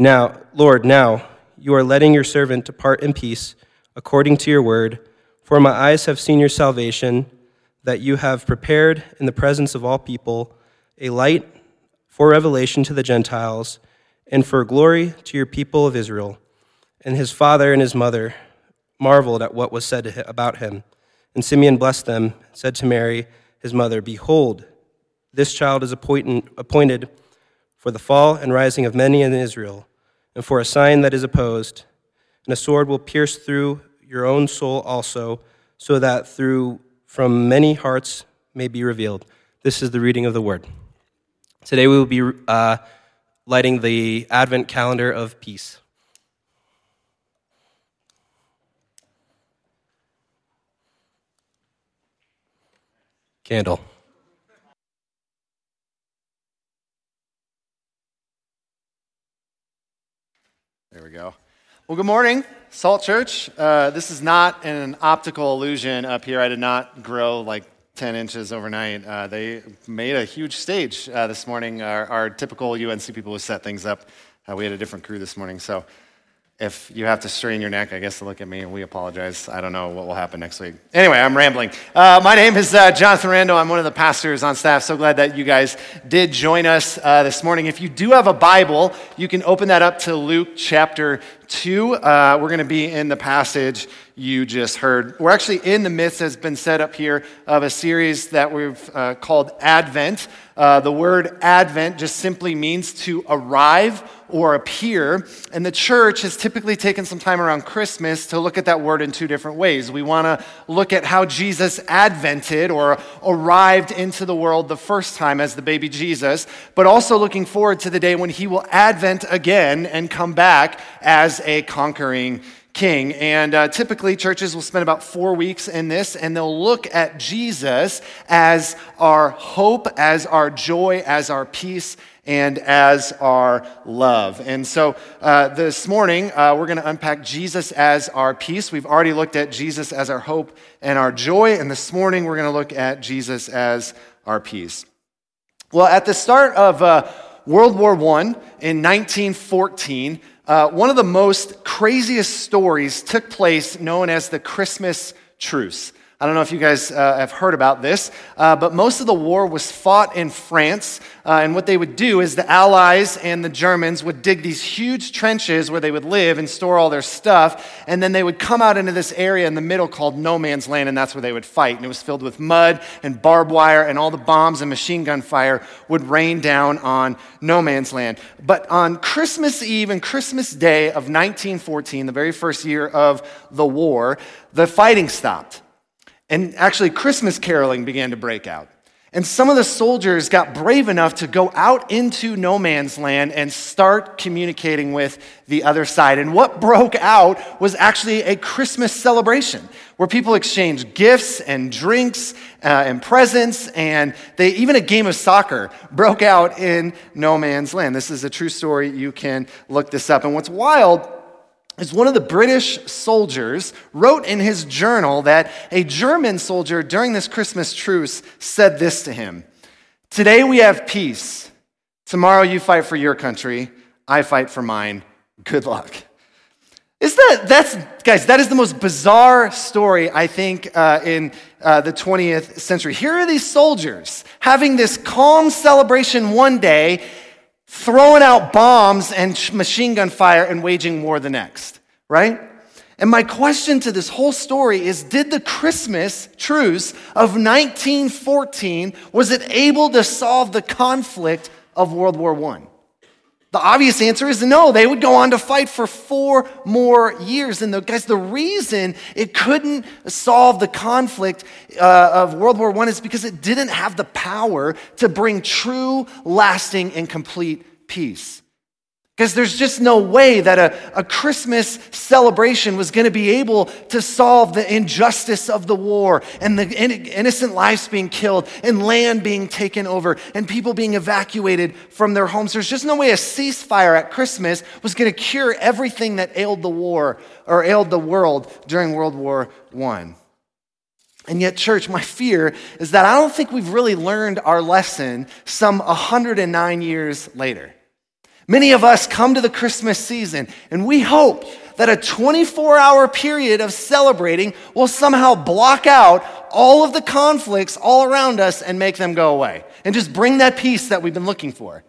Now, Lord, now, you are letting your servant depart in peace according to your word. For my eyes have seen your salvation, that you have prepared in the presence of all people a light for revelation to the Gentiles and for glory to your people of Israel. And his father and his mother marveled at what was said about him. And Simeon blessed them, said to Mary, his mother, Behold, this child is appointed for the fall and rising of many in Israel and for a sign that is opposed. And a sword will pierce through your own soul also, so that through from many hearts may be revealed. This is the reading of the word. Today we will be uh, lighting the Advent calendar of peace. Candle. There we go. Well, good morning, Salt Church. Uh, this is not an optical illusion up here. I did not grow like 10 inches overnight. Uh, they made a huge stage uh, this morning. Our, our, typical UNC people who set things up, uh, we had a different crew this morning. So if you have to strain your neck, I guess to look at me, we apologize. I don't know what will happen next week. Anyway, I'm rambling. Uh, my name is uh, Jonathan Randall. I'm one of the pastors on staff. So glad that you guys did join us uh, this morning. If you do have a Bible, you can open that up to Luke chapter 2. Uh, we're going to be in the passage you just heard. We're actually in the midst, has been set up here, of a series that we've uh, called Advent. Uh, the word Advent just simply means to arrive or appear. And the church has typically taken some time around Christmas to look at that word in two different ways. We want to look at how Jesus advented or arrived into the world the first time as the baby Jesus, but also looking forward to the day when he will advent again and come back as a conquering king. And uh, typically, churches will spend about four weeks in this, and they'll look at Jesus as our hope, as our joy, as our peace, and as our love. And so uh, this morning, uh, we're going to unpack Jesus as our peace. We've already looked at Jesus as our hope and our joy, and this morning, we're going to look at Jesus as our peace. Well, at the start of uh, World War I in 1914, uh, one of the most craziest stories took place known as the Christmas Truce. I don't know if you guys uh, have heard about this, uh, but most of the war was fought in France. Uh, and what they would do is the Allies and the Germans would dig these huge trenches where they would live and store all their stuff. And then they would come out into this area in the middle called no man's land, and that's where they would fight. And it was filled with mud and barbed wire, and all the bombs and machine gun fire would rain down on no man's land. But on Christmas Eve and Christmas Day of 1914, the very first year of the war, the fighting stopped. And actually, Christmas caroling began to break out. And some of the soldiers got brave enough to go out into no man's land and start communicating with the other side. And what broke out was actually a Christmas celebration where people exchanged gifts and drinks uh, and presents, and they even a game of soccer broke out in no man's land. This is a true story. You can look this up. And what's wild is one of the British soldiers wrote in his journal that a German soldier during this Christmas truce said this to him Today we have peace. Tomorrow you fight for your country. I fight for mine. Good luck. Is that, that's, guys, that is the most bizarre story, I think, uh, in uh, the 20th century. Here are these soldiers having this calm celebration one day, throwing out bombs and machine gun fire and waging war the next, right? And my question to this whole story is Did the Christmas truce of 1914, was it able to solve the conflict of World War I? The obvious answer is no. They would go on to fight for four more years. And the, guys, the reason it couldn't solve the conflict uh, of World War I is because it didn't have the power to bring true, lasting, and complete peace. Because there's just no way that a, a Christmas celebration was going to be able to solve the injustice of the war and the in, innocent lives being killed and land being taken over and people being evacuated from their homes. There's just no way a ceasefire at Christmas was going to cure everything that ailed the war or ailed the world during World War I. And yet, church, my fear is that I don't think we've really learned our lesson some 109 years later. Many of us come to the Christmas season and we hope that a 24 hour period of celebrating will somehow block out all of the conflicts all around us and make them go away and just bring that peace that we've been looking for.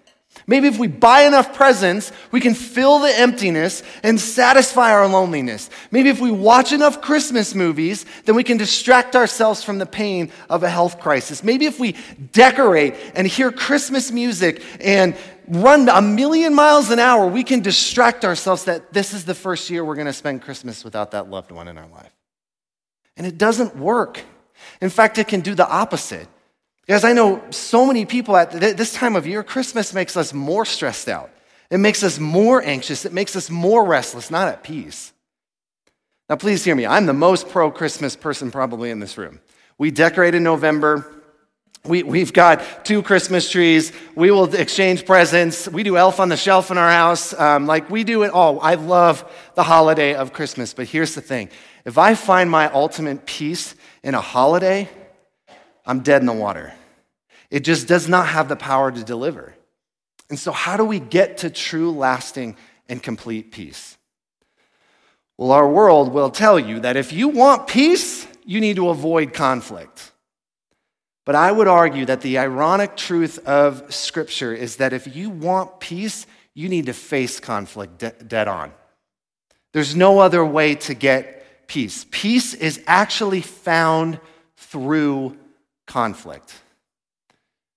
Maybe if we buy enough presents, we can fill the emptiness and satisfy our loneliness. Maybe if we watch enough Christmas movies, then we can distract ourselves from the pain of a health crisis. Maybe if we decorate and hear Christmas music and run a million miles an hour, we can distract ourselves that this is the first year we're going to spend Christmas without that loved one in our life. And it doesn't work. In fact, it can do the opposite. Because I know so many people at this time of year, Christmas makes us more stressed out. It makes us more anxious. It makes us more restless, not at peace. Now, please hear me. I'm the most pro Christmas person probably in this room. We decorate in November. We, we've got two Christmas trees. We will exchange presents. We do elf on the shelf in our house. Um, like, we do it all. I love the holiday of Christmas. But here's the thing if I find my ultimate peace in a holiday, I'm dead in the water. It just does not have the power to deliver. And so, how do we get to true, lasting, and complete peace? Well, our world will tell you that if you want peace, you need to avoid conflict. But I would argue that the ironic truth of Scripture is that if you want peace, you need to face conflict de- dead on. There's no other way to get peace. Peace is actually found through conflict.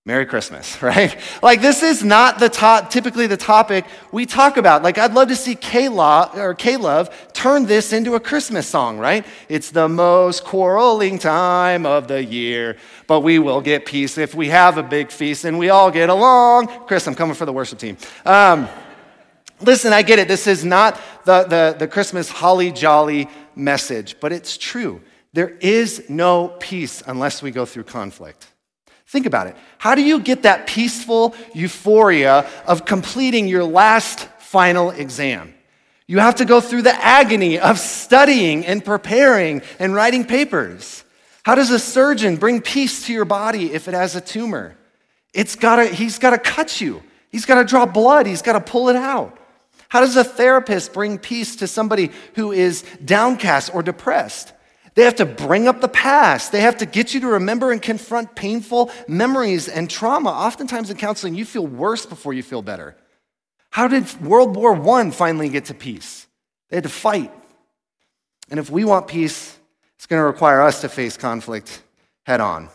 Merry Christmas, right? Like this is not the top, typically the topic we talk about. Like I'd love to see Kayla or Caleb turn this into a Christmas song, right? It's the most quarreling time of the year, but we will get peace if we have a big feast and we all get along. Chris, I'm coming for the worship team. Um, listen, I get it. This is not the, the, the Christmas holly jolly message, but it's true. There is no peace unless we go through conflict. Think about it. How do you get that peaceful euphoria of completing your last final exam? You have to go through the agony of studying and preparing and writing papers. How does a surgeon bring peace to your body if it has a tumor? It's gotta, he's got to cut you. He's got to draw blood. He's got to pull it out. How does a therapist bring peace to somebody who is downcast or depressed? They have to bring up the past. They have to get you to remember and confront painful memories and trauma. Oftentimes in counseling, you feel worse before you feel better. How did World War I finally get to peace? They had to fight. And if we want peace, it's going to require us to face conflict head on.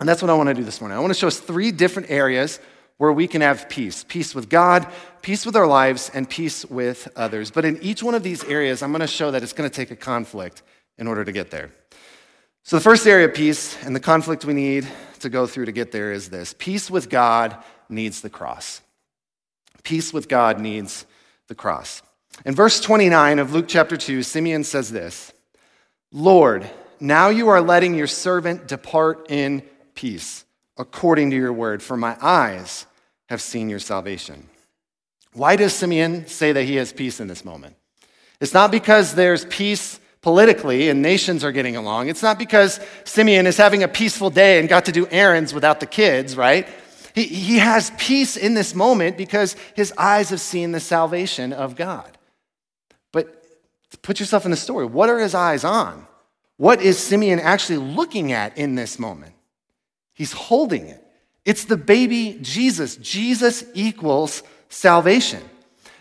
And that's what I want to do this morning. I want to show us three different areas where we can have peace peace with God, peace with our lives, and peace with others. But in each one of these areas, I'm going to show that it's going to take a conflict in order to get there. So, the first area of peace and the conflict we need to go through to get there is this peace with God needs the cross. Peace with God needs the cross. In verse 29 of Luke chapter 2, Simeon says this Lord, now you are letting your servant depart in peace, according to your word, for my eyes have seen your salvation. Why does Simeon say that he has peace in this moment? It's not because there's peace politically and nations are getting along. It's not because Simeon is having a peaceful day and got to do errands without the kids, right? He, he has peace in this moment because his eyes have seen the salvation of God. But put yourself in the story. What are his eyes on? What is Simeon actually looking at in this moment? He's holding it. It's the baby Jesus. Jesus equals salvation.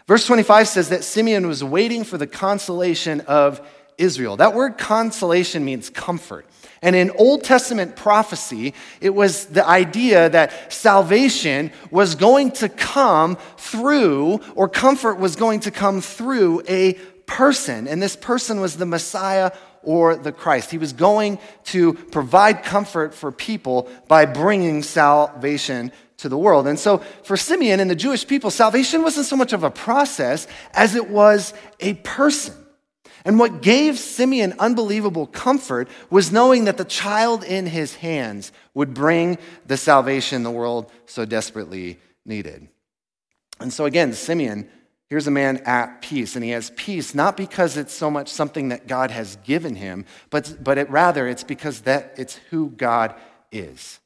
Verse 25 says that Simeon was waiting for the consolation of Israel. That word consolation means comfort. And in Old Testament prophecy, it was the idea that salvation was going to come through, or comfort was going to come through a person. And this person was the Messiah or the Christ. He was going to provide comfort for people by bringing salvation to the world. And so for Simeon and the Jewish people, salvation wasn't so much of a process as it was a person. And what gave Simeon unbelievable comfort was knowing that the child in his hands would bring the salvation the world so desperately needed. And so again, Simeon, here's a man at peace, and he has peace not because it's so much something that God has given him, but, but it, rather it's because that it's who God is.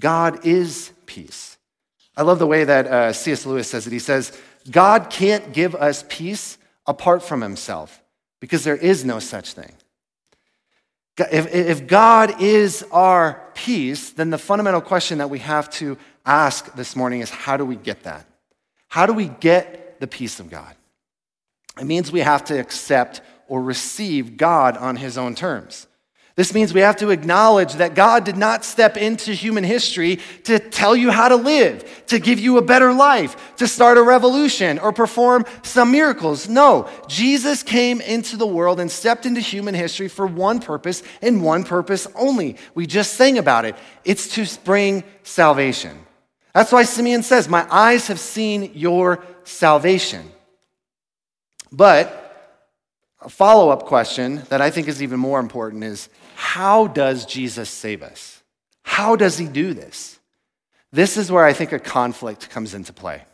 God is peace. I love the way that uh, C.S. Lewis says it. He says, God can't give us peace apart from himself because there is no such thing. If, if God is our peace, then the fundamental question that we have to ask this morning is how do we get that? How do we get the peace of God? It means we have to accept or receive God on his own terms. This means we have to acknowledge that God did not step into human history to tell you how to live, to give you a better life, to start a revolution, or perform some miracles. No, Jesus came into the world and stepped into human history for one purpose and one purpose only. We just sang about it it's to bring salvation. That's why Simeon says, My eyes have seen your salvation. But a follow up question that I think is even more important is how does Jesus save us? How does he do this? This is where I think a conflict comes into play.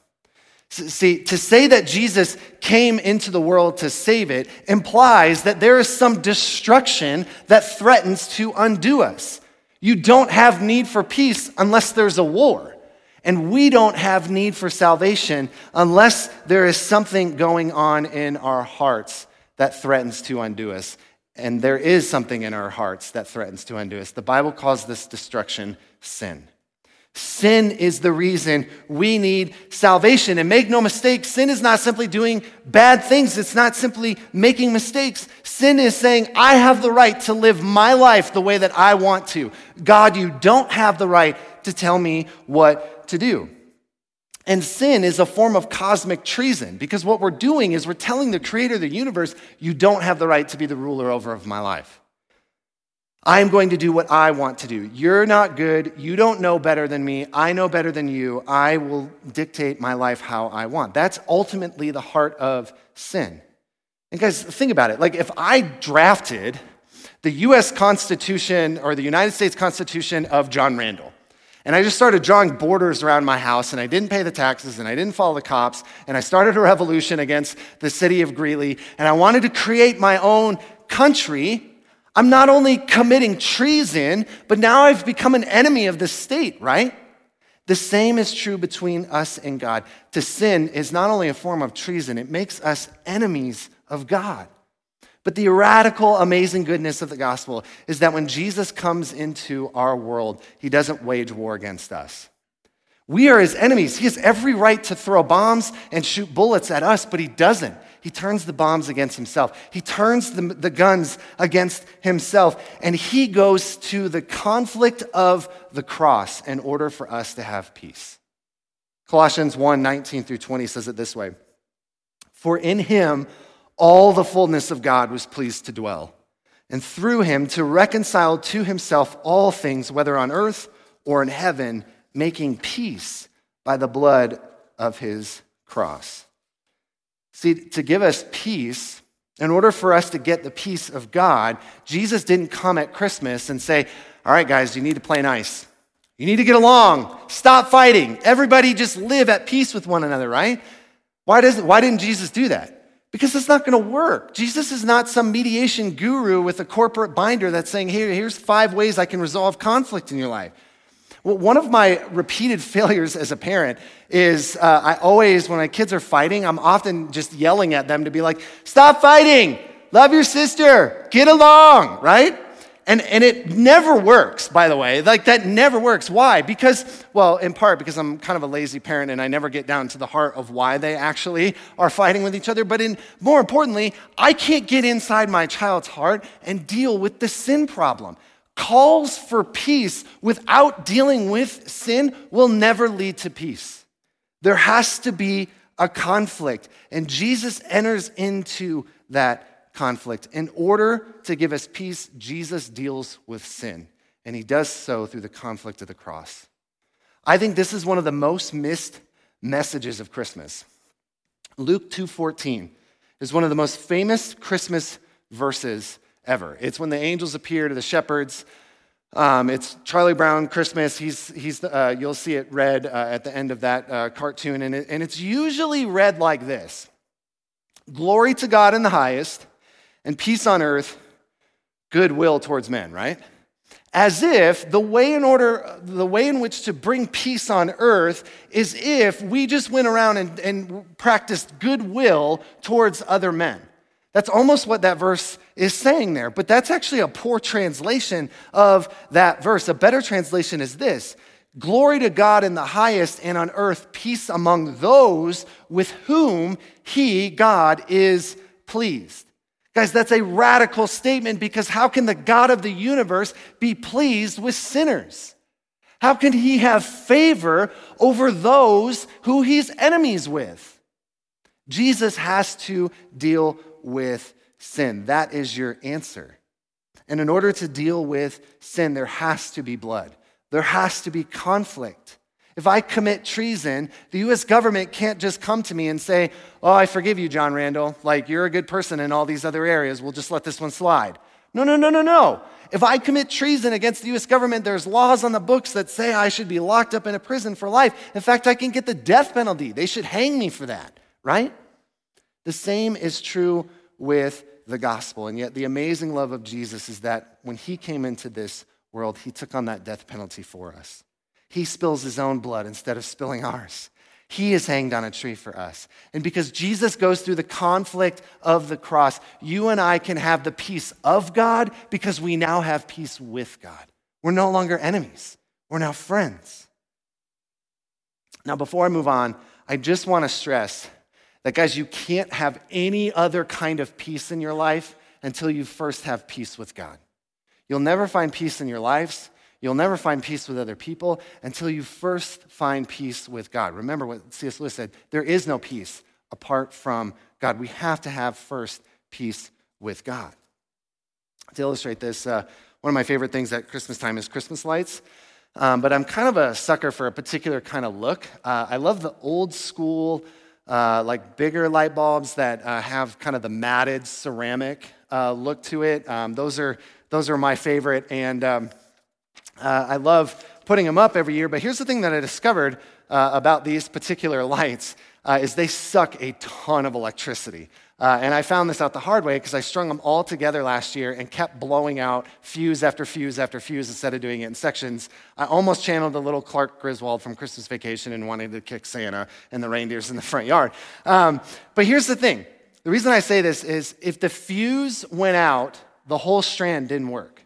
See, to say that Jesus came into the world to save it implies that there is some destruction that threatens to undo us. You don't have need for peace unless there's a war. And we don't have need for salvation unless there is something going on in our hearts that threatens to undo us. And there is something in our hearts that threatens to undo us. The Bible calls this destruction sin. Sin is the reason we need salvation. And make no mistake, sin is not simply doing bad things. It's not simply making mistakes. Sin is saying, I have the right to live my life the way that I want to. God, you don't have the right to tell me what to do. And sin is a form of cosmic treason because what we're doing is we're telling the creator of the universe, you don't have the right to be the ruler over of my life. I am going to do what I want to do. You're not good. You don't know better than me. I know better than you. I will dictate my life how I want. That's ultimately the heart of sin. And guys, think about it. Like if I drafted the US Constitution or the United States Constitution of John Randall, and I just started drawing borders around my house, and I didn't pay the taxes, and I didn't follow the cops, and I started a revolution against the city of Greeley, and I wanted to create my own country. I'm not only committing treason, but now I've become an enemy of the state, right? The same is true between us and God. To sin is not only a form of treason, it makes us enemies of God. But the radical, amazing goodness of the gospel is that when Jesus comes into our world, he doesn't wage war against us. We are his enemies. He has every right to throw bombs and shoot bullets at us, but he doesn't. He turns the bombs against himself. He turns the, the guns against himself, and he goes to the conflict of the cross in order for us to have peace. Colossians 1 19 through 20 says it this way For in him, all the fullness of God was pleased to dwell, and through him to reconcile to himself all things, whether on earth or in heaven, making peace by the blood of his cross. See, to give us peace, in order for us to get the peace of God, Jesus didn't come at Christmas and say, All right, guys, you need to play nice. You need to get along. Stop fighting. Everybody just live at peace with one another, right? Why, does, why didn't Jesus do that? Because it's not going to work. Jesus is not some mediation guru with a corporate binder that's saying, Here, here's five ways I can resolve conflict in your life. Well, one of my repeated failures as a parent is uh, I always, when my kids are fighting, I'm often just yelling at them to be like, Stop fighting! Love your sister! Get along, right? And, and it never works, by the way. Like, that never works. Why? Because, well, in part because I'm kind of a lazy parent and I never get down to the heart of why they actually are fighting with each other. But in, more importantly, I can't get inside my child's heart and deal with the sin problem. Calls for peace without dealing with sin will never lead to peace. There has to be a conflict. And Jesus enters into that conflict. In order to give us peace, Jesus deals with sin, and he does so through the conflict of the cross. I think this is one of the most missed messages of Christmas. Luke 2:14 is one of the most famous Christmas verses ever. It's when the angels appear to the shepherds. Um, it's Charlie Brown Christmas. He's, he's, uh, you'll see it read uh, at the end of that uh, cartoon, and, it, and it's usually read like this Glory to God in the highest, and peace on earth, goodwill towards men, right? As if the way in order, the way in which to bring peace on earth is if we just went around and, and practiced goodwill towards other men. That's almost what that verse is saying there, but that's actually a poor translation of that verse. A better translation is this Glory to God in the highest, and on earth peace among those with whom He, God, is pleased. Guys, that's a radical statement because how can the God of the universe be pleased with sinners? How can he have favor over those who he's enemies with? Jesus has to deal with sin. That is your answer. And in order to deal with sin, there has to be blood, there has to be conflict. If I commit treason, the US government can't just come to me and say, Oh, I forgive you, John Randall. Like, you're a good person in all these other areas. We'll just let this one slide. No, no, no, no, no. If I commit treason against the US government, there's laws on the books that say I should be locked up in a prison for life. In fact, I can get the death penalty. They should hang me for that, right? The same is true with the gospel. And yet, the amazing love of Jesus is that when he came into this world, he took on that death penalty for us. He spills his own blood instead of spilling ours. He is hanged on a tree for us. And because Jesus goes through the conflict of the cross, you and I can have the peace of God because we now have peace with God. We're no longer enemies, we're now friends. Now, before I move on, I just want to stress that, guys, you can't have any other kind of peace in your life until you first have peace with God. You'll never find peace in your lives You'll never find peace with other people until you first find peace with God. Remember what C.S. Lewis said there is no peace apart from God. We have to have first peace with God. To illustrate this, uh, one of my favorite things at Christmas time is Christmas lights. Um, but I'm kind of a sucker for a particular kind of look. Uh, I love the old school, uh, like bigger light bulbs that uh, have kind of the matted ceramic uh, look to it. Um, those are those are my favorite, and um, uh, I love putting them up every year, but here's the thing that I discovered uh, about these particular lights uh, is they suck a ton of electricity. Uh, and I found this out the hard way because I strung them all together last year and kept blowing out fuse after fuse after fuse instead of doing it in sections. I almost channeled the little Clark Griswold from Christmas Vacation and wanted to kick Santa and the reindeers in the front yard. Um, but here's the thing the reason I say this is if the fuse went out, the whole strand didn't work.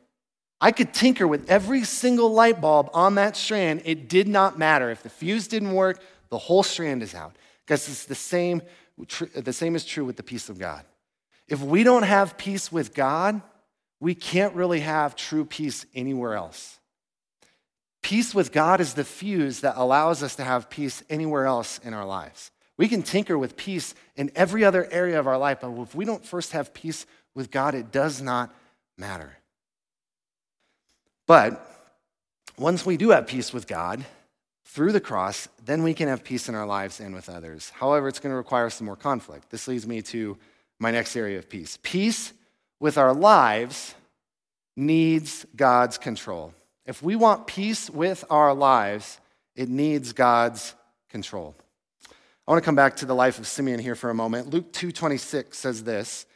I could tinker with every single light bulb on that strand. It did not matter. If the fuse didn't work, the whole strand is out. Because it's the same, the same is true with the peace of God. If we don't have peace with God, we can't really have true peace anywhere else. Peace with God is the fuse that allows us to have peace anywhere else in our lives. We can tinker with peace in every other area of our life, but if we don't first have peace with God, it does not matter. But once we do have peace with God through the cross, then we can have peace in our lives and with others. However, it's going to require some more conflict. This leads me to my next area of peace. Peace with our lives needs God's control. If we want peace with our lives, it needs God's control. I want to come back to the life of Simeon here for a moment. Luke 2:26 says this,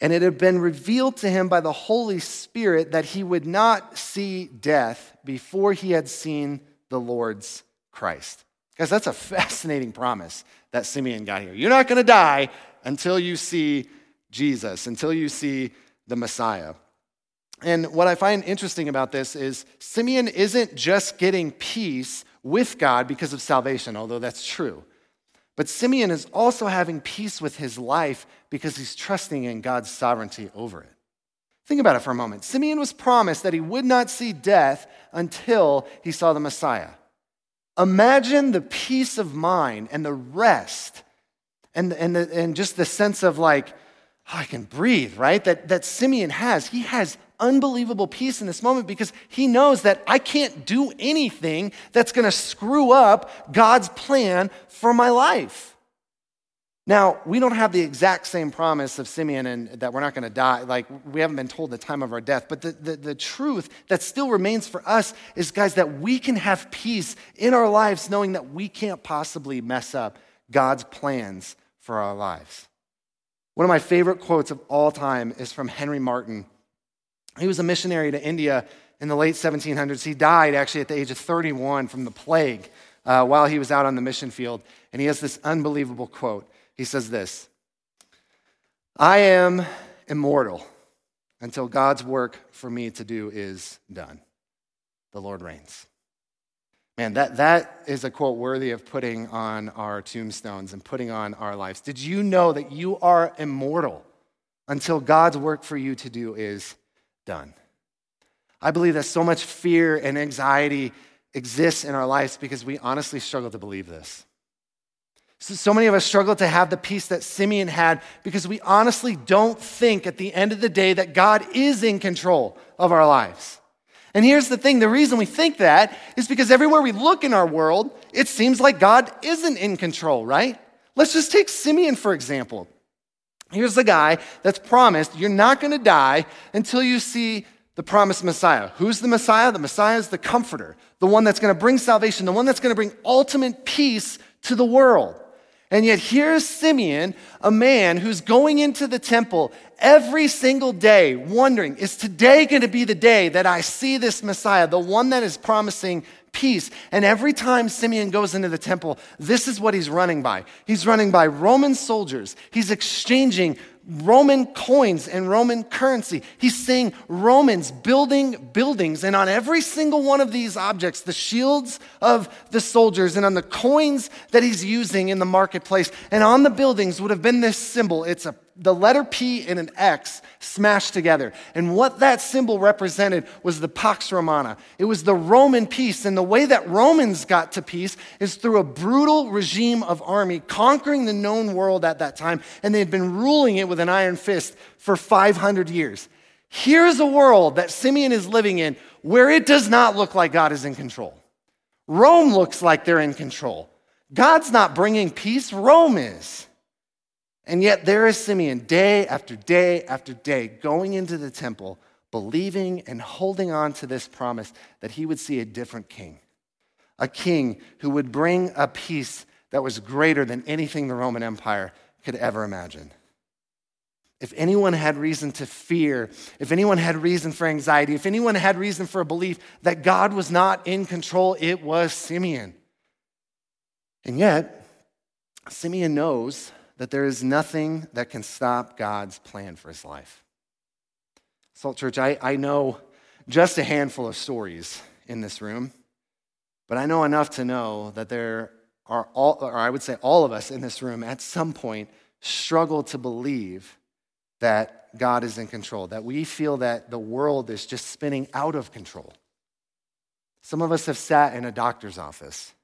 and it had been revealed to him by the Holy Spirit that he would not see death before he had seen the Lord's Christ. Guys, that's a fascinating promise that Simeon got here. You're not going to die until you see Jesus, until you see the Messiah. And what I find interesting about this is Simeon isn't just getting peace with God because of salvation, although that's true. But Simeon is also having peace with his life because he's trusting in God's sovereignty over it. Think about it for a moment. Simeon was promised that he would not see death until he saw the Messiah. Imagine the peace of mind and the rest and, and, the, and just the sense of like, oh, I can breathe, right? That, that Simeon has. He has unbelievable peace in this moment because he knows that I can't do anything that's going to screw up God's plan for my life. Now, we don't have the exact same promise of Simeon and that we're not going to die. Like, we haven't been told the time of our death. But the, the, the, truth that still remains for us is, guys, that we can have peace in our lives knowing that we can't possibly mess up God's plans for our lives. One of my favorite quotes of all time is from Henry Martyn. He was a missionary to India in the late 1700s. He died actually at the age of 31 from the plague uh, while he was out on the mission field. And he has this unbelievable quote. He says this I am immortal until God's work for me to do is done. The Lord reigns. Man, that, that is a quote worthy of putting on our tombstones and putting on our lives. Did you know that you are immortal until God's work for you to do is done? I believe that so much fear and anxiety exists in our lives because we honestly struggle to believe this. So, so many of us struggle to have the peace that Simeon had because we honestly don't think at the end of the day that God is in control of our lives. And here's the thing the reason we think that is because everywhere we look in our world, it seems like God isn't in control, right? Let's just take Simeon, for example. Here's the guy that's promised you're not going to die until you see the promised Messiah. Who's the Messiah? The Messiah is the comforter, the one that's going to bring salvation, the one that's going to bring ultimate peace to the world. And yet, here's Simeon, a man who's going into the temple every single day, wondering, is today going to be the day that I see this Messiah, the one that is promising peace? And every time Simeon goes into the temple, this is what he's running by. He's running by Roman soldiers, he's exchanging Roman coins and Roman currency. He's seeing Romans building buildings, and on every single one of these objects, the shields of the soldiers, and on the coins that he's using in the marketplace, and on the buildings would have been this symbol. It's a the letter P and an X smashed together. And what that symbol represented was the Pax Romana. It was the Roman peace. And the way that Romans got to peace is through a brutal regime of army conquering the known world at that time. And they had been ruling it with an iron fist for 500 years. Here's a world that Simeon is living in where it does not look like God is in control. Rome looks like they're in control. God's not bringing peace, Rome is. And yet, there is Simeon day after day after day going into the temple, believing and holding on to this promise that he would see a different king, a king who would bring a peace that was greater than anything the Roman Empire could ever imagine. If anyone had reason to fear, if anyone had reason for anxiety, if anyone had reason for a belief that God was not in control, it was Simeon. And yet, Simeon knows that there is nothing that can stop God's plan for his life. Salt Church, I, I know just a handful of stories in this room, but I know enough to know that there are all, or I would say all of us in this room at some point struggle to believe that God is in control, that we feel that the world is just spinning out of control. Some of us have sat in a doctor's office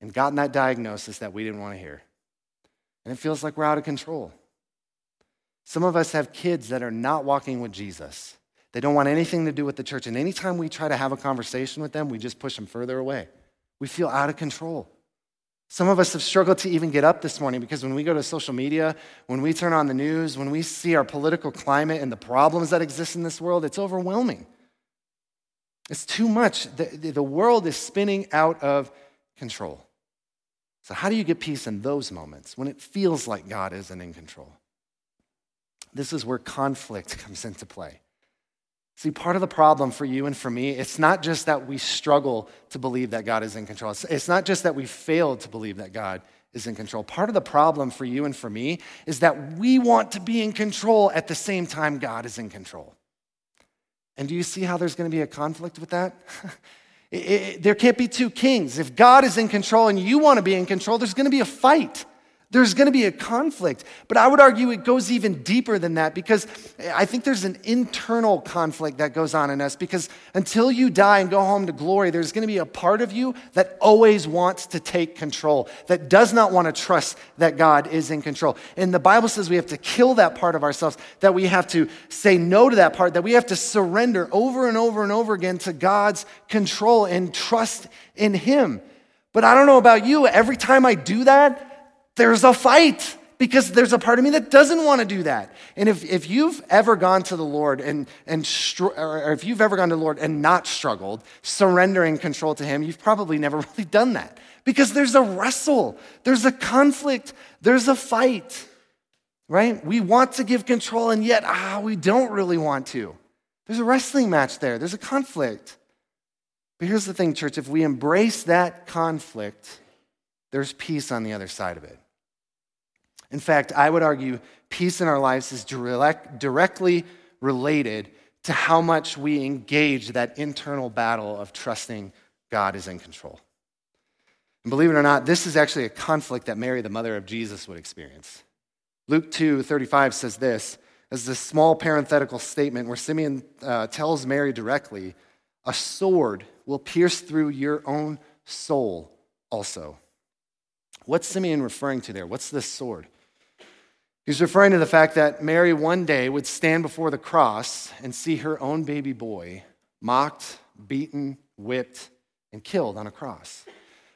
and gotten that diagnosis that we didn't want to hear and it feels like we're out of control. Some of us have kids that are not walking with Jesus. They don't want anything to do with the church. And anytime we try to have a conversation with them, we just push them further away. We feel out of control. Some of us have struggled to even get up this morning because when we go to social media, when we turn on the news, when we see our political climate and the problems that exist in this world, it's overwhelming. It's too much. The, the world is spinning out of control. So, how do you get peace in those moments when it feels like God isn't in control? This is where conflict comes into play. See, part of the problem for you and for me, it's not just that we struggle to believe that God is in control. It's not just that we fail to believe that God is in control. Part of the problem for you and for me is that we want to be in control at the same time God is in control. And do you see how there's going to be a conflict with that? It, it, there can't be two kings. If God is in control and you want to be in control, there's going to be a fight. There's going to be a conflict. But I would argue it goes even deeper than that because I think there's an internal conflict that goes on in us because until you die and go home to glory, there's going to be a part of you that always wants to take control, that does not want to trust that God is in control. And the Bible says we have to kill that part of ourselves, that we have to say no to that part, that we have to surrender over and over and over again to God's control and trust in Him. But I don't know about you, every time I do that, there's a fight because there's a part of me that doesn't want to do that. And if, if you've ever gone to the Lord and, and or if you've ever gone to the Lord and not struggled, surrendering control to Him, you've probably never really done that because there's a wrestle, there's a conflict, there's a fight, right? We want to give control and yet, ah, we don't really want to. There's a wrestling match there, there's a conflict. But here's the thing, church if we embrace that conflict, there's peace on the other side of it. In fact, I would argue peace in our lives is direct, directly related to how much we engage that internal battle of trusting God is in control. And believe it or not, this is actually a conflict that Mary, the mother of Jesus, would experience. Luke 2 35 says this as a small parenthetical statement where Simeon uh, tells Mary directly, A sword will pierce through your own soul also. What's Simeon referring to there? What's this sword? He's referring to the fact that Mary one day would stand before the cross and see her own baby boy mocked, beaten, whipped, and killed on a cross.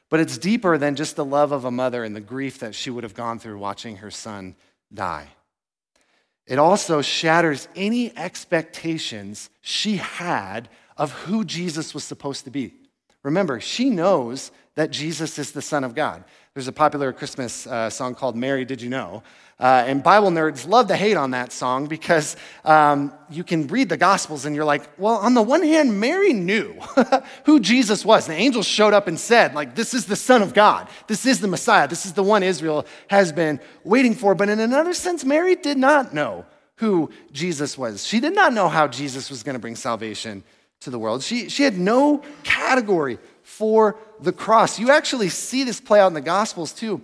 But it's deeper than just the love of a mother and the grief that she would have gone through watching her son die. It also shatters any expectations she had of who Jesus was supposed to be. Remember, she knows that Jesus is the Son of God. There's a popular Christmas uh, song called Mary, Did You Know? Uh, and Bible nerds love to hate on that song because um, you can read the Gospels and you're like, well, on the one hand, Mary knew who Jesus was. The angels showed up and said, like, this is the Son of God. This is the Messiah. This is the one Israel has been waiting for. But in another sense, Mary did not know who Jesus was. She did not know how Jesus was going to bring salvation to the world. She, she had no category for the cross. You actually see this play out in the Gospels too.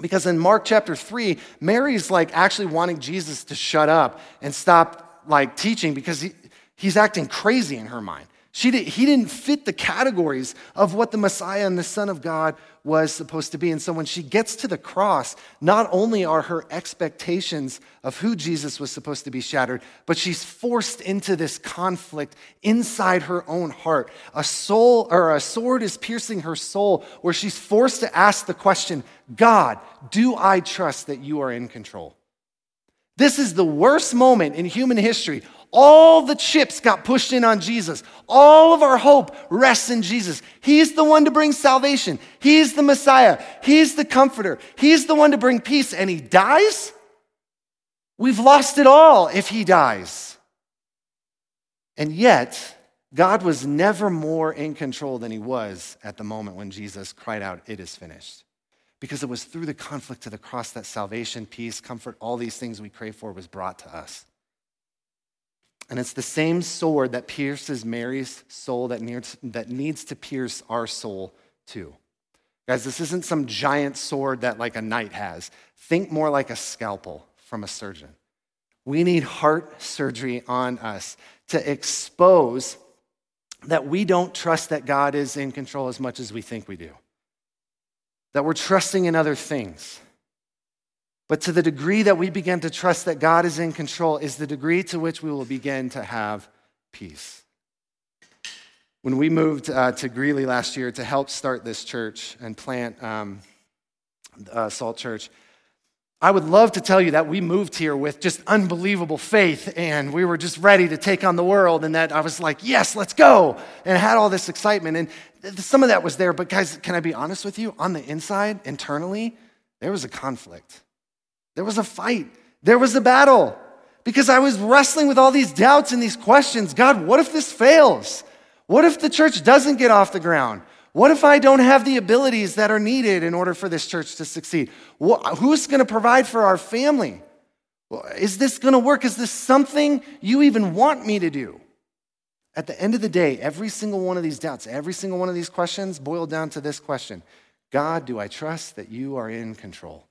Because in Mark chapter 3, Mary's like actually wanting Jesus to shut up and stop like teaching because he, he's acting crazy in her mind. She did, he didn't fit the categories of what the Messiah and the Son of God was supposed to be. And so when she gets to the cross, not only are her expectations of who Jesus was supposed to be shattered, but she's forced into this conflict inside her own heart. A soul or a sword is piercing her soul where she's forced to ask the question, God, do I trust that you are in control? This is the worst moment in human history. All the chips got pushed in on Jesus. All of our hope rests in Jesus. He's the one to bring salvation. He's the Messiah. He's the comforter. He's the one to bring peace. And he dies? We've lost it all if he dies. And yet, God was never more in control than he was at the moment when Jesus cried out, It is finished. Because it was through the conflict of the cross that salvation, peace, comfort, all these things we crave for was brought to us. And it's the same sword that pierces Mary's soul that needs, that needs to pierce our soul too. Guys, this isn't some giant sword that like a knight has. Think more like a scalpel from a surgeon. We need heart surgery on us to expose that we don't trust that God is in control as much as we think we do, that we're trusting in other things but to the degree that we begin to trust that God is in control, is the degree to which we will begin to have peace. When we moved uh, to Greeley last year to help start this church and plant um, uh, Salt Church, I would love to tell you that we moved here with just unbelievable faith and we were just ready to take on the world and that I was like, yes, let's go, and had all this excitement. And some of that was there, but guys, can I be honest with you? On the inside, internally, there was a conflict. There was a fight, there was a battle because I was wrestling with all these doubts and these questions. God, what if this fails? What if the church doesn't get off the ground? What if I don't have the abilities that are needed in order for this church to succeed? Who's going to provide for our family? Is this going to work? Is this something you even want me to do? At the end of the day, every single one of these doubts, every single one of these questions boiled down to this question God, do I trust that you are in control?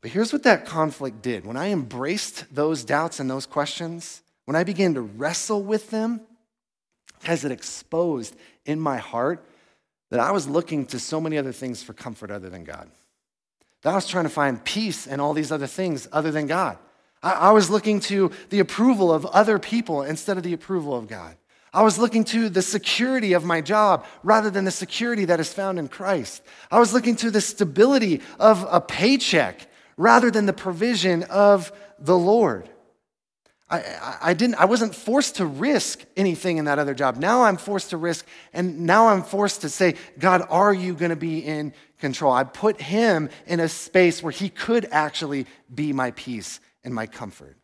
But here's what that conflict did. When I embraced those doubts and those questions, when I began to wrestle with them, as it exposed in my heart that I was looking to so many other things for comfort other than God. That I was trying to find peace and all these other things other than God. I, I was looking to the approval of other people instead of the approval of God. I was looking to the security of my job rather than the security that is found in Christ. I was looking to the stability of a paycheck rather than the provision of the Lord. I, I, didn't, I wasn't forced to risk anything in that other job. Now I'm forced to risk, and now I'm forced to say, God, are you going to be in control? I put him in a space where he could actually be my peace and my comfort.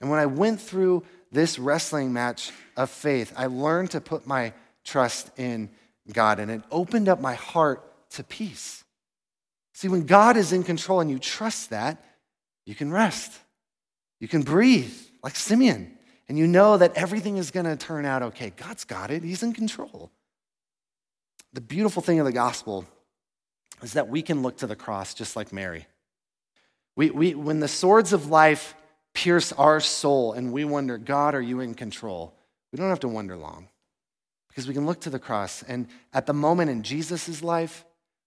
And when I went through this wrestling match of faith, I learned to put my trust in God, and it opened up my heart to peace. See, when God is in control and you trust that, you can rest, you can breathe like Simeon, and you know that everything is going to turn out okay. God's got it, He's in control. The beautiful thing of the gospel is that we can look to the cross just like Mary. We, we, when the swords of life pierce our soul and we wonder, God, are you in control? We don't have to wonder long because we can look to the cross. And at the moment in Jesus' life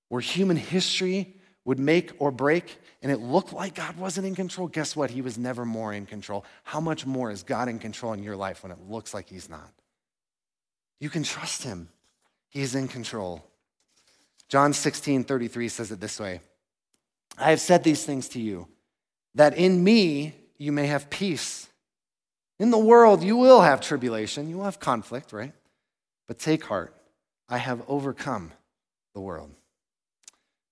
where human history would make or break, and it looked like God wasn't in control, guess what? He was never more in control. How much more is God in control in your life when it looks like He's not? You can trust Him, He's in control. John 16 33 says it this way I have said these things to you, that in me you may have peace. In the world you will have tribulation, you will have conflict, right? But take heart, I have overcome the world.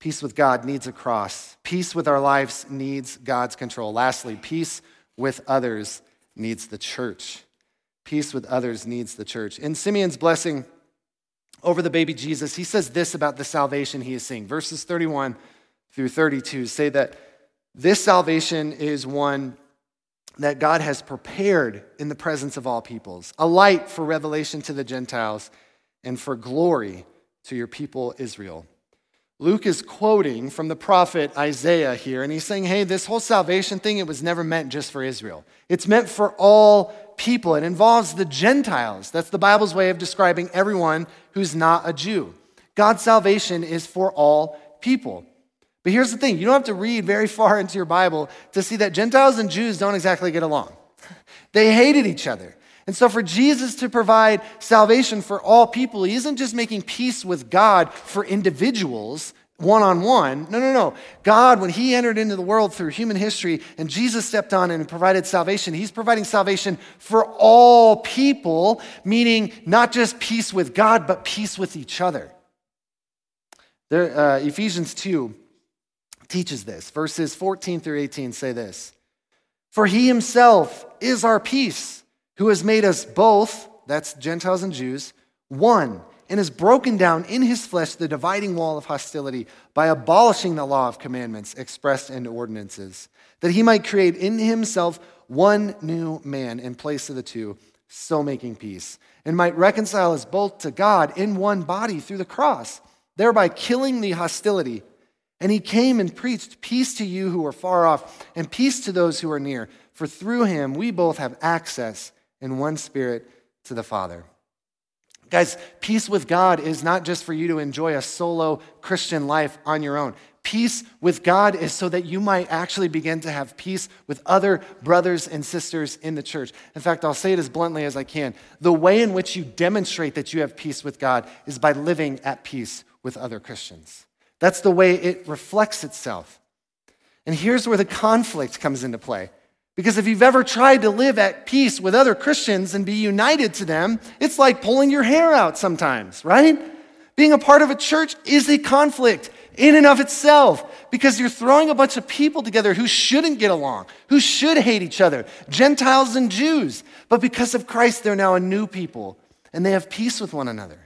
Peace with God needs a cross. Peace with our lives needs God's control. Lastly, peace with others needs the church. Peace with others needs the church. In Simeon's blessing over the baby Jesus, he says this about the salvation he is seeing. Verses 31 through 32 say that this salvation is one that God has prepared in the presence of all peoples, a light for revelation to the Gentiles and for glory to your people Israel. Luke is quoting from the prophet Isaiah here, and he's saying, hey, this whole salvation thing, it was never meant just for Israel. It's meant for all people. It involves the Gentiles. That's the Bible's way of describing everyone who's not a Jew. God's salvation is for all people. But here's the thing you don't have to read very far into your Bible to see that Gentiles and Jews don't exactly get along. They hated each other. And so, for Jesus to provide salvation for all people, he isn't just making peace with God for individuals one on one. No, no, no. God, when he entered into the world through human history and Jesus stepped on and provided salvation, he's providing salvation for all people, meaning not just peace with God, but peace with each other. There, uh, Ephesians 2 teaches this. Verses 14 through 18 say this For he himself is our peace who has made us both, that's Gentiles and Jews, one, and has broken down in his flesh the dividing wall of hostility by abolishing the law of commandments expressed in ordinances, that he might create in himself one new man in place of the two, so making peace, and might reconcile us both to God in one body through the cross, thereby killing the hostility. And he came and preached peace to you who are far off, and peace to those who are near. For through him we both have access in one spirit to the Father. Guys, peace with God is not just for you to enjoy a solo Christian life on your own. Peace with God is so that you might actually begin to have peace with other brothers and sisters in the church. In fact, I'll say it as bluntly as I can. The way in which you demonstrate that you have peace with God is by living at peace with other Christians. That's the way it reflects itself. And here's where the conflict comes into play. Because if you've ever tried to live at peace with other Christians and be united to them, it's like pulling your hair out sometimes, right? Being a part of a church is a conflict in and of itself because you're throwing a bunch of people together who shouldn't get along, who should hate each other, Gentiles and Jews. But because of Christ, they're now a new people and they have peace with one another.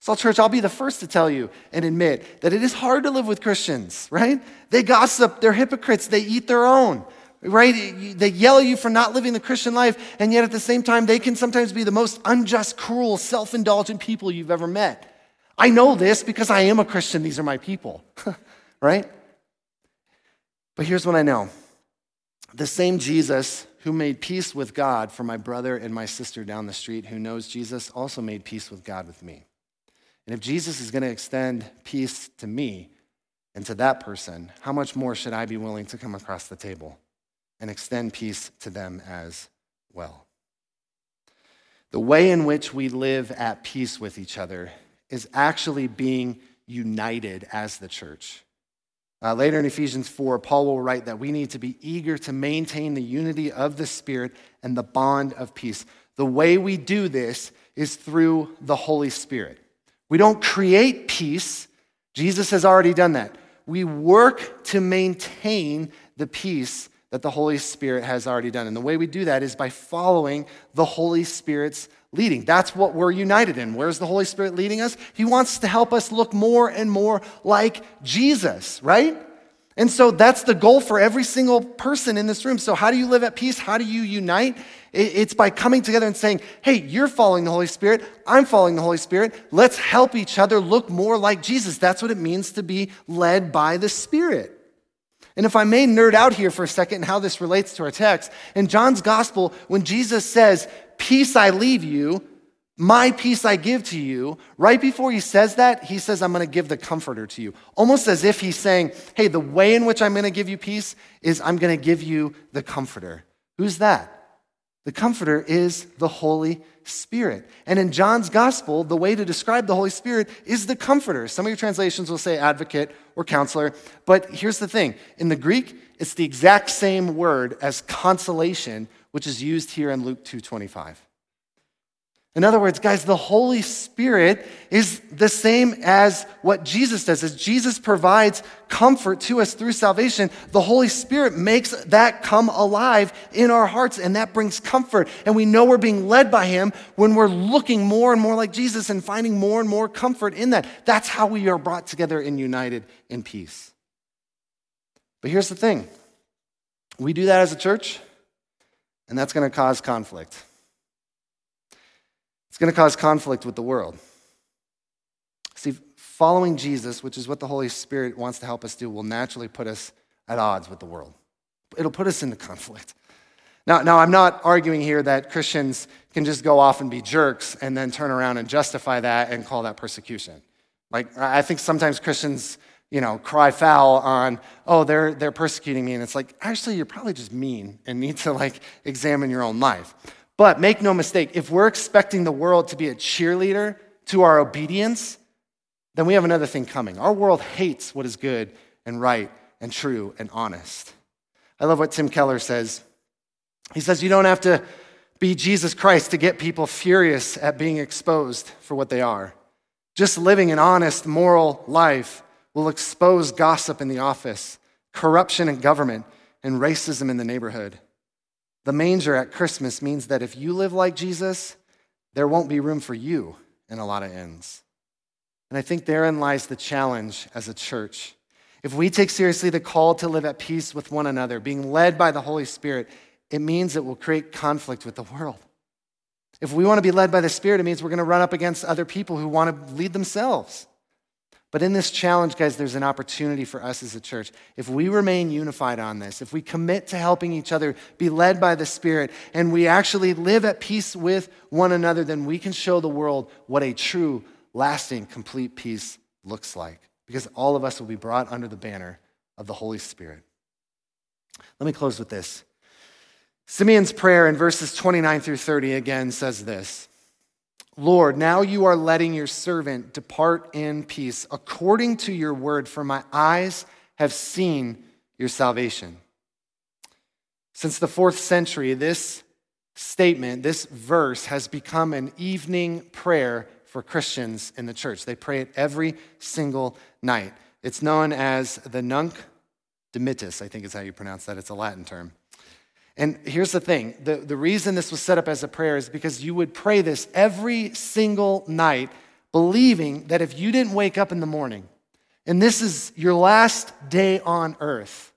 So, Church, I'll be the first to tell you and admit that it is hard to live with Christians, right? They gossip, they're hypocrites, they eat their own right? They yell at you for not living the Christian life, and yet at the same time, they can sometimes be the most unjust, cruel, self indulgent people you've ever met. I know this because I am a Christian. These are my people, right? But here's what I know the same Jesus who made peace with God for my brother and my sister down the street who knows Jesus also made peace with God with me. And if Jesus is going to extend peace to me and to that person, how much more should I be willing to come across the table and extend peace to them as well? The way in which we live at peace with each other is actually being united as the church. Uh, later in Ephesians 4, Paul will write that we need to be eager to maintain the unity of the Spirit and the bond of peace. The way we do this is through the Holy Spirit. We don't create peace, Jesus has already done that. We work to maintain the peace that the Holy Spirit has already done. And the way we do that is by following the Holy Spirit's leading. That's what we're united in. Where's the Holy Spirit leading us? He wants to help us look more and more like Jesus, right? And so that's the goal for every single person in this room. So, how do you live at peace? How do you unite? It's by coming together and saying, hey, you're following the Holy Spirit. I'm following the Holy Spirit. Let's help each other look more like Jesus. That's what it means to be led by the Spirit. And if I may nerd out here for a second how this relates to our text, in John's gospel, when Jesus says, Peace I leave you, my peace I give to you. Right before he says that, he says, I'm going to give the comforter to you. Almost as if he's saying, Hey, the way in which I'm going to give you peace is I'm going to give you the comforter. Who's that? The comforter is the Holy Spirit. And in John's gospel, the way to describe the Holy Spirit is the comforter. Some of your translations will say advocate or counselor. But here's the thing in the Greek, it's the exact same word as consolation, which is used here in Luke 2:25. In other words, guys, the Holy Spirit is the same as what Jesus does. As Jesus provides comfort to us through salvation, the Holy Spirit makes that come alive in our hearts, and that brings comfort. And we know we're being led by Him when we're looking more and more like Jesus and finding more and more comfort in that. That's how we are brought together and united in peace. But here's the thing we do that as a church and that's going to cause conflict. It's going to cause conflict with the world. See, following Jesus, which is what the Holy Spirit wants to help us do, will naturally put us at odds with the world. It'll put us into conflict. Now, now, I'm not arguing here that Christians can just go off and be jerks and then turn around and justify that and call that persecution. Like, I think sometimes Christians you know, cry foul on, oh, they're, they're persecuting me. And it's like, actually, you're probably just mean and need to like examine your own life. But make no mistake, if we're expecting the world to be a cheerleader to our obedience, then we have another thing coming. Our world hates what is good and right and true and honest. I love what Tim Keller says. He says, You don't have to be Jesus Christ to get people furious at being exposed for what they are. Just living an honest, moral life will expose gossip in the office, corruption in government, and racism in the neighborhood. The manger at Christmas means that if you live like Jesus, there won't be room for you in a lot of ends. And I think therein lies the challenge as a church. If we take seriously the call to live at peace with one another, being led by the Holy Spirit, it means it will create conflict with the world. If we want to be led by the Spirit, it means we're going to run up against other people who want to lead themselves. But in this challenge, guys, there's an opportunity for us as a church. If we remain unified on this, if we commit to helping each other be led by the Spirit, and we actually live at peace with one another, then we can show the world what a true, lasting, complete peace looks like. Because all of us will be brought under the banner of the Holy Spirit. Let me close with this. Simeon's prayer in verses 29 through 30 again says this. Lord, now you are letting your servant depart in peace according to your word, for my eyes have seen your salvation. Since the fourth century, this statement, this verse, has become an evening prayer for Christians in the church. They pray it every single night. It's known as the Nunc Dimittis, I think is how you pronounce that. It's a Latin term. And here's the thing the, the reason this was set up as a prayer is because you would pray this every single night, believing that if you didn't wake up in the morning and this is your last day on earth,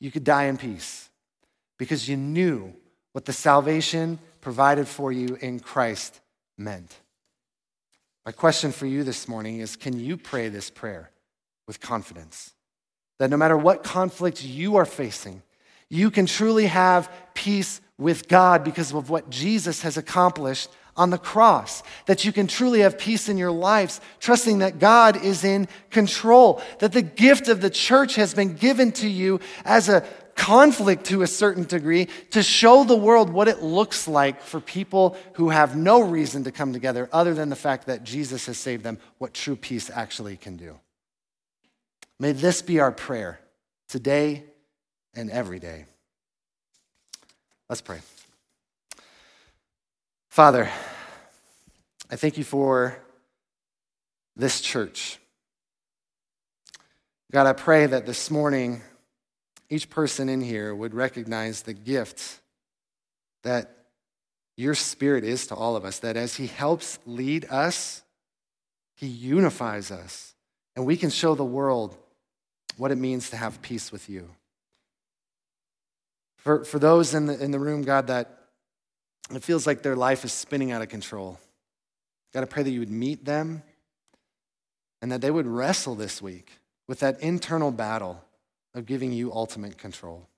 you could die in peace because you knew what the salvation provided for you in Christ meant. My question for you this morning is can you pray this prayer with confidence? that no matter what conflict you are facing, you can truly have peace with God because of what Jesus has accomplished on the cross. That you can truly have peace in your lives, trusting that God is in control. That the gift of the church has been given to you as a conflict to a certain degree to show the world what it looks like for people who have no reason to come together other than the fact that Jesus has saved them, what true peace actually can do. May this be our prayer today and every day. Let's pray. Father, I thank you for this church. God, I pray that this morning each person in here would recognize the gift that your spirit is to all of us, that as he helps lead us, he unifies us, and we can show the world what it means to have peace with you. For, for those in the, in the room, God, that it feels like their life is spinning out of control, God, I pray that you would meet them and that they would wrestle this week with that internal battle of giving you ultimate control.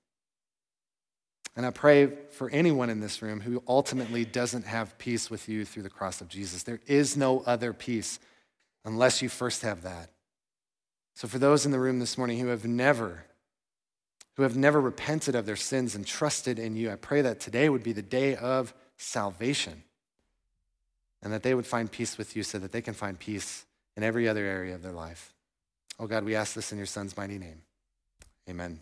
And I pray for anyone in this room who ultimately doesn't have peace with you through the cross of Jesus. There is no other peace unless you first have that. So for those in the room this morning who have never who have never repented of their sins and trusted in you, I pray that today would be the day of salvation and that they would find peace with you so that they can find peace in every other area of their life. Oh God, we ask this in your son's mighty name. Amen.